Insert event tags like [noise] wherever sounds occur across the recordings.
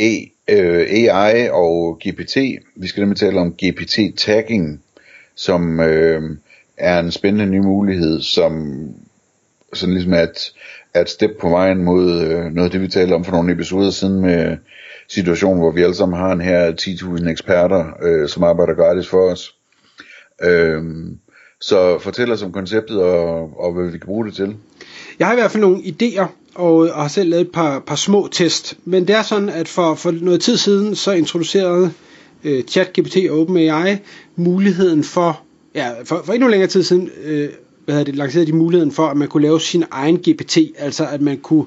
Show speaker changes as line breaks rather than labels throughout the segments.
e, øh, AI og GPT. Vi skal nemlig tale om GPT-tagging, som øh, er en spændende ny mulighed, som sådan ligesom er et, er et step på vejen mod øh, noget af det, vi talte om for nogle episoder siden med situationen, hvor vi alle sammen har en her 10.000 eksperter, øh, som arbejder gratis for os. Øh, så fortæl os om konceptet og, og hvad vi kan bruge det til.
Jeg har i hvert fald nogle idéer, og, og har selv lavet et par, par små test. Men det er sådan, at for, for noget tid siden, så introducerede øh, ChatGPT og OpenAI muligheden for, ja, for, for endnu længere tid siden, øh, hvad hedder det, lancerede de muligheden for, at man kunne lave sin egen GPT, altså at man kunne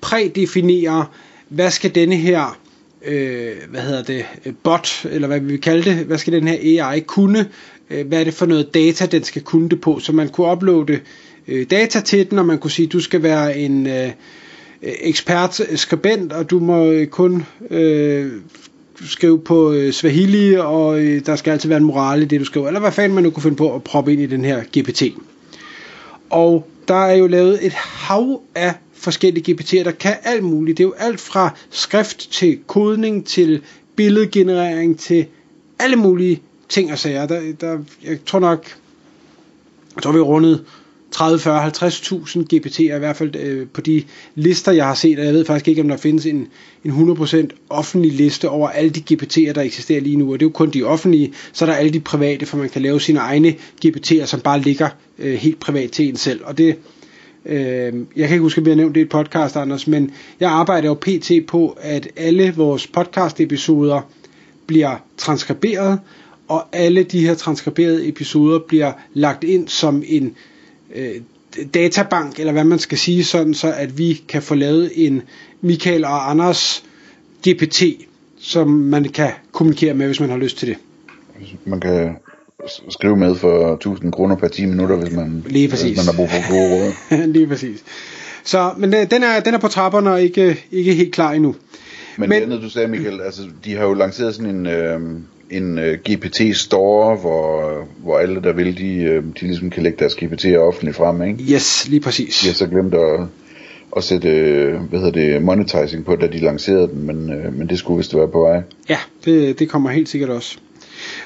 prædefinere, hvad skal denne her øh, hvad hedder det, bot, eller hvad vi vil kalde det, hvad skal den her AI kunne, øh, hvad er det for noget data, den skal kunne det på, så man kunne uploade øh, data til den, og man kunne sige, du skal være en øh, øh ekspert øh, skribent, og du må øh, kun øh, skrive på øh, Swahili, og øh, der skal altid være en moral i det, du skriver, eller hvad fanden man nu kunne finde på at proppe ind i den her GPT. Og der er jo lavet et hav af forskellige GPT'er, der kan alt muligt. Det er jo alt fra skrift til kodning til billedgenerering til alle mulige ting og sager. Der, der, jeg tror nok, jeg tror vi har rundet 30, 40, 50.000 GPT'er i hvert fald øh, på de lister, jeg har set, og jeg ved faktisk ikke, om der findes en, en 100% offentlig liste over alle de GPT'er, der eksisterer lige nu, og det er jo kun de offentlige, så er der alle de private, for man kan lave sine egne GPT'er, som bare ligger øh, helt privat til en selv, og det, øh, jeg kan ikke huske, om vi har nævnt det i et podcast, Anders, men jeg arbejder jo pt. på, at alle vores podcast episoder bliver transkriberet, og alle de her transkriberede episoder bliver lagt ind som en øh, databank, eller hvad man skal sige, sådan så at vi kan få lavet en Michael og Anders GPT, som man kan kommunikere med, hvis man har lyst til det.
Man kan skrive med for 1000 kroner per 10 minutter, hvis man,
Lige præcis.
hvis man har brug for gode råd. [laughs]
Lige præcis. Så, men øh, den, er, den er på trapperne og ikke, ikke helt klar endnu.
Men, men det andet, du sagde, Michael, altså, de har jo lanceret sådan en, øh, en uh, GPT-store, hvor, hvor alle, der vil, de, uh, de ligesom kan lægge deres GPT'er offentligt frem, ikke?
Yes, lige præcis.
De har så glemt at, at sætte, hvad hedder det, monetizing på, da de lancerede den, men, uh, men det skulle vist være på vej.
Ja, det, det kommer helt sikkert også.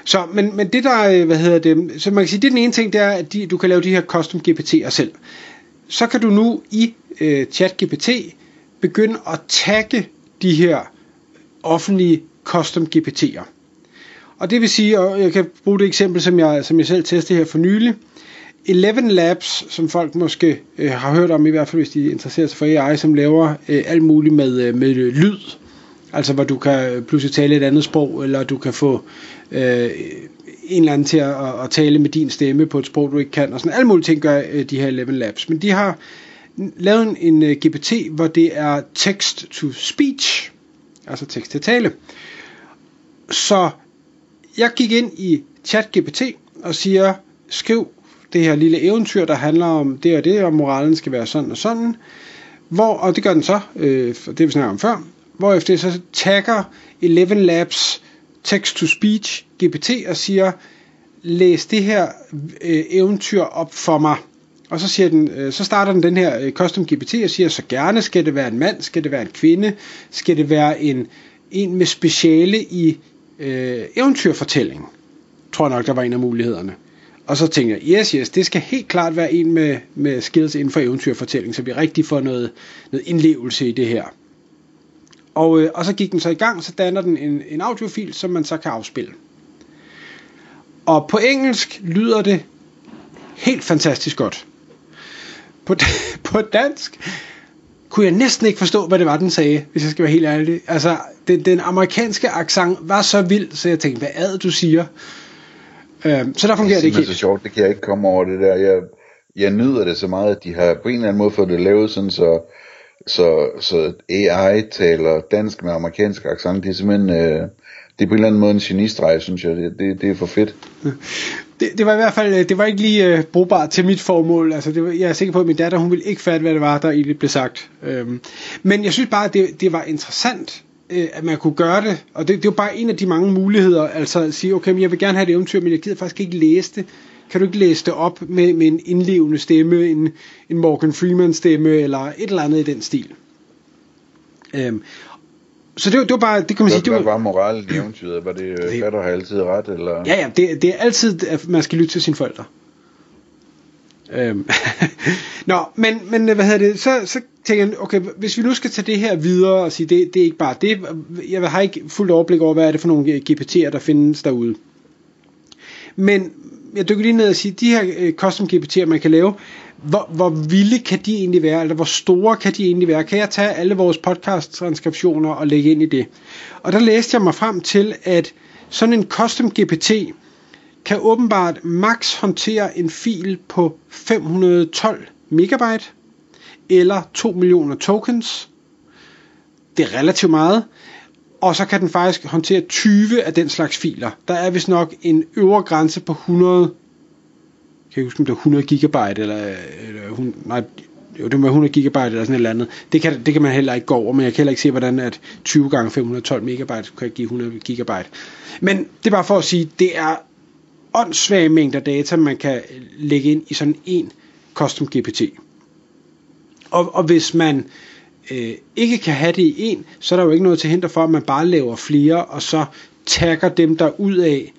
Så, men, men det der, hvad hedder det, så man kan sige, det er den ene ting, det er, at de, du kan lave de her custom GPT'er selv. Så kan du nu i uh, ChatGPT begynde at tagge de her offentlige custom GPT'er. Og det vil sige, og jeg kan bruge det eksempel, som jeg, som jeg selv testede her for nylig. 11 Labs, som folk måske øh, har hørt om, i hvert fald hvis de interesserer sig for AI, som laver øh, alt muligt med, øh, med øh, lyd. Altså hvor du kan øh, pludselig tale et andet sprog, eller du kan få øh, en eller anden til at, at tale med din stemme på et sprog, du ikke kan. Og sådan alle mulige ting gør øh, de her 11 Labs. Men de har lavet en, en øh, uh, GPT, hvor det er text to speech, altså tekst til tale. Så jeg gik ind i ChatGPT og siger, skriv det her lille eventyr, der handler om det og det, og moralen skal være sådan og sådan. Hvor, og det gør den så, øh, det vi snakker om før, hvor efter det så tagger 11 Labs text-to-speech GPT og siger, læs det her øh, eventyr op for mig. Og så, siger den, øh, så starter den den her øh, custom GPT og siger, så gerne skal det være en mand, skal det være en kvinde, skal det være en, en med speciale i øh, eventyrfortælling, tror jeg nok, der var en af mulighederne. Og så tænkte jeg, yes, yes, det skal helt klart være en med, med skills inden for eventyrfortælling, så vi rigtig får noget, noget indlevelse i det her. Og, øh, og så gik den så i gang, så danner den en, en audiofil, som man så kan afspille. Og på engelsk lyder det helt fantastisk godt. På, [laughs] på dansk kunne jeg næsten ikke forstå, hvad det var, den sagde, hvis jeg skal være helt ærlig. Altså, den, den amerikanske accent var så vild, så jeg tænkte, hvad er det, du siger? Øhm, så der fungerer det, det ikke helt.
Det er så sjovt, det kan jeg ikke komme over det der. Jeg, jeg nyder det så meget, at de har på en eller anden måde fået det lavet sådan, så, så, så AI taler dansk med amerikansk accent, det er simpelthen, øh, det er på en eller anden måde en genistreg, synes jeg, det, det, det er for fedt.
Det, det var i hvert fald, øh, det var ikke lige øh, brugbart til mit formål, altså det var, jeg er sikker på, at min datter, hun ville ikke fatte, hvad det var, der egentlig blev sagt. Øhm, men jeg synes bare, at det, det var interessant, øh, at man kunne gøre det, og det, det var bare en af de mange muligheder, altså at sige, okay, men jeg vil gerne have et eventyr, men jeg gider faktisk ikke læse det. Kan du ikke læse det op med, med en indlevende stemme, en, en Morgan Freeman stemme, eller et eller andet i den stil? Øhm, så det det var bare, det kan man sige, det var,
var moralen i eventyret? Var det,
Det-
det fatter har altid ret, eller?
Ja, ja, det, det er altid, at man skal lytte til sine forældre. Øhm. [laughs] Nå, men, men øh, hvad hedder det, så, så tænker jeg, okay, hvis vi nu skal tage det her videre og sige, det, det er ikke bare det, jeg har ikke fuldt overblik over, hvad er det for nogle øh, GPT'er, der findes derude. Men jeg dykker lige ned og siger, de her øh, custom GPT'er, man kan lave, hvor, hvor vilde kan de egentlig være, eller hvor store kan de egentlig være? Kan jeg tage alle vores podcast-transkriptioner og lægge ind i det? Og der læste jeg mig frem til, at sådan en custom GPT kan åbenbart max håndtere en fil på 512 megabyte, eller 2 millioner tokens. Det er relativt meget. Og så kan den faktisk håndtere 20 af den slags filer. Der er vist nok en øvre grænse på 100 jeg kan ikke huske, om det er 100 gigabyte, eller, eller hun- nej, jo, det må være 100 gigabyte eller sådan et eller andet. Det kan, det kan man heller ikke gå over, men jeg kan heller ikke se, hvordan at 20 gange 512 megabyte kan give 100 gigabyte. Men det er bare for at sige, det er åndssvage mængder data, man kan lægge ind i sådan en custom GPT. Og, og hvis man øh, ikke kan have det i en, så er der jo ikke noget til hinder for, at man bare laver flere, og så tagger dem der ud af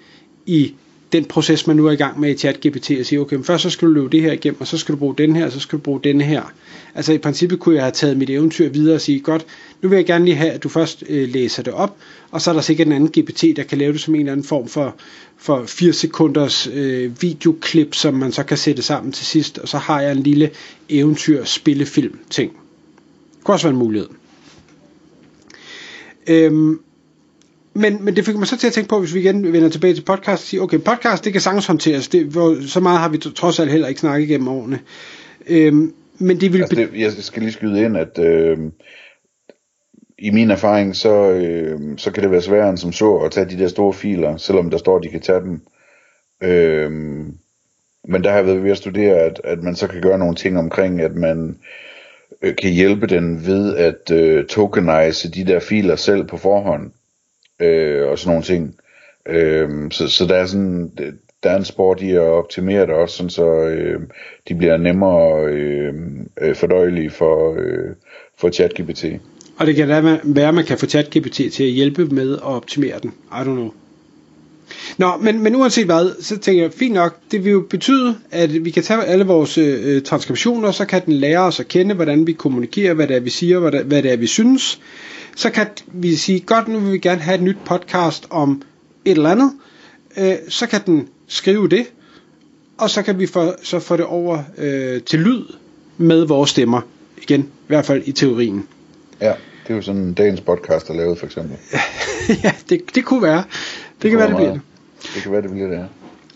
i den proces, man nu er i gang med i ChatGPT, og siger, okay, men først så skal du løbe det her igennem, og så skal du bruge den her, og så skal du bruge den her. Altså i princippet kunne jeg have taget mit eventyr videre og sige, godt, nu vil jeg gerne lige have, at du først øh, læser det op, og så er der sikkert en anden GPT, der kan lave det som en eller anden form for, for 4 sekunders øh, videoklip, som man så kan sætte sammen til sidst, og så har jeg en lille eventyr spillefilm ting. Det kunne også være en mulighed. Øhm, men, men det fik mig så til at tænke på, hvis vi igen vender tilbage til podcast, og siger, okay, podcast, det kan sagtens håndteres, det, hvor, så meget har vi trods alt heller ikke snakket igennem årene. Øhm, men det vil...
Altså det, jeg skal lige skyde ind, at øh, i min erfaring, så, øh, så kan det være sværere end som så at tage de der store filer, selvom der står, at de kan tage dem. Øh, men der har jeg været ved at studere, at, at man så kan gøre nogle ting omkring, at man øh, kan hjælpe den ved at øh, tokenize de der filer selv på forhånd, øh, og sådan nogle ting. Øh, så, så der er sådan, der er en sport i at optimere det også, sådan så øh, de bliver nemmere øh, øh, fordøjelige for, øh, for ChatGPT.
Og det kan da være, at man kan få ChatGPT til at hjælpe med at optimere den. I don't know. Nå, men, men uanset hvad, så tænker jeg, fint nok, det vil jo betyde, at vi kan tage alle vores øh, transkriptioner, så kan den lære os at kende, hvordan vi kommunikerer, hvad det er, vi siger, hvad det, hvad det er, vi synes. Så kan vi sige, godt, nu vil vi gerne have et nyt podcast om et eller andet. Øh, så kan den skrive det, og så kan vi få, så få det over øh, til lyd med vores stemmer. Igen, i hvert fald i teorien.
Ja, det er jo sådan dagens podcast, der lavet for eksempel. [laughs]
ja, det, det kunne være. Det, det kan være, det bliver det.
Det kan være, det bliver det, ja.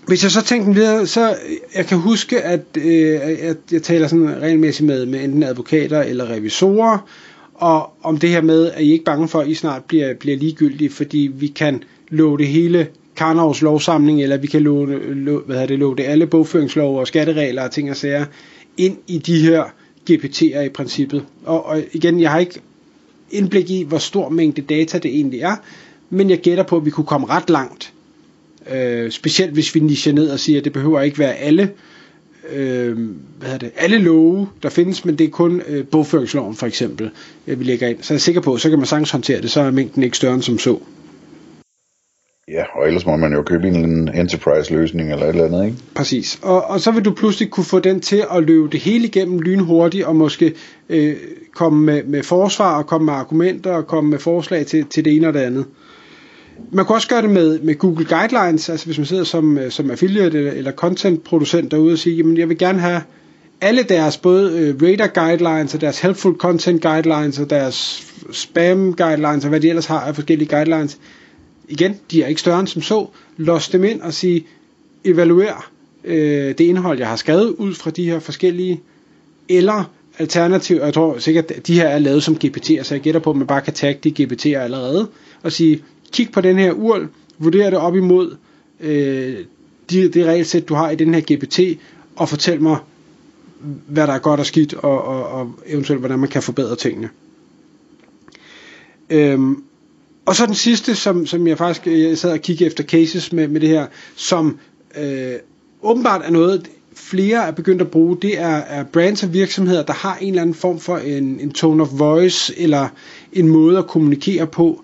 Hvis jeg så tænker videre, så jeg kan huske, at øh, at jeg taler sådan regelmæssigt med, med enten advokater eller revisorer, og om det her med, at I ikke er bange for, at I snart bliver, bliver ligegyldige, fordi vi kan love det hele Karnovs lovsamling, eller vi kan love, love, hvad hedder det, love det alle bogføringslov og skatteregler og ting og sager ind i de her GPT'er i princippet. Og, og igen, jeg har ikke indblik i, hvor stor mængde data det egentlig er, men jeg gætter på, at vi kunne komme ret langt. Øh, specielt hvis vi nicher ned og siger, at det behøver ikke være alle øh, hvad hedder det, alle love, der findes, men det er kun øh, bogføringsloven for eksempel, øh, vi lægger ind. Så jeg er sikker på, så kan man sagtens håndtere det, så er mængden ikke større end som så.
Ja, og ellers må man jo købe en eller anden enterprise-løsning eller et eller andet, ikke?
Præcis. Og, og så vil du pludselig kunne få den til at løbe det hele igennem lynhurtigt, og måske øh, komme med, med forsvar, og komme med argumenter, og komme med forslag til, til det ene og det andet. Man kan også gøre det med, med Google Guidelines, altså hvis man sidder som, øh, som affiliate eller, content producent derude og siger, jamen jeg vil gerne have alle deres både øh, radar guidelines og deres helpful content guidelines og deres spam guidelines og hvad de ellers har af forskellige guidelines. Igen, de er ikke større end som så. Lås dem ind og sige, evaluer øh, det indhold, jeg har skrevet ud fra de her forskellige, eller alternativ, og jeg tror sikkert, at de her er lavet som GPT'er, så jeg gætter på, at man bare kan tagge de GPT'er allerede, og sige, kig på den her url, vurder det op imod øh, de, det regelsæt, du har i den her GPT, og fortæl mig, hvad der er godt og skidt, og, og, og eventuelt, hvordan man kan forbedre tingene. Øhm, og så den sidste, som, som jeg faktisk øh, jeg sad og kiggede efter cases med, med det her, som øh, åbenbart er noget, flere er begyndt at bruge, det er, er brands og virksomheder, der har en eller anden form for en, en tone of voice, eller en måde at kommunikere på,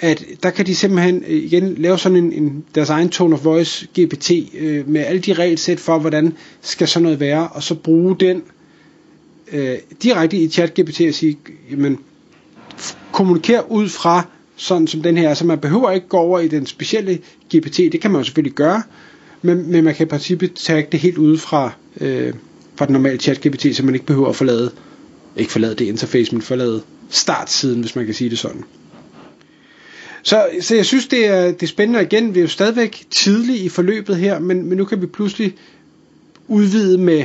at der kan de simpelthen øh, igen lave sådan en, en deres egen tone of voice GPT øh, med alle de regelsæt for hvordan skal sådan noget være og så bruge den øh, direkte i chat GPT og sige jamen kommunikere ud fra sådan som den her så man behøver ikke gå over i den specielle GPT det kan man jo selvfølgelig gøre men, men man kan i princippet tage det helt ud fra øh, fra den normale chat GPT så man ikke behøver at forlade ikke forlade det interface men forlade startsiden hvis man kan sige det sådan så, så jeg synes, det er, det er spændende igen. Vi er jo stadigvæk tidligt i forløbet her, men, men nu kan vi pludselig udvide med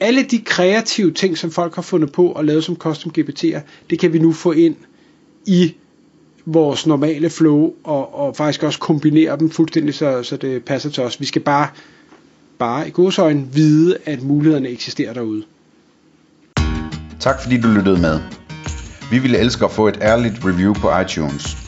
alle de kreative ting, som folk har fundet på og lavet som custom GPT'er, det kan vi nu få ind i vores normale flow, og, og faktisk også kombinere dem fuldstændig, så, så det passer til os. Vi skal bare, bare i godsøjne vide, at mulighederne eksisterer derude.
Tak fordi du lyttede med. Vi ville elske at få et ærligt review på iTunes.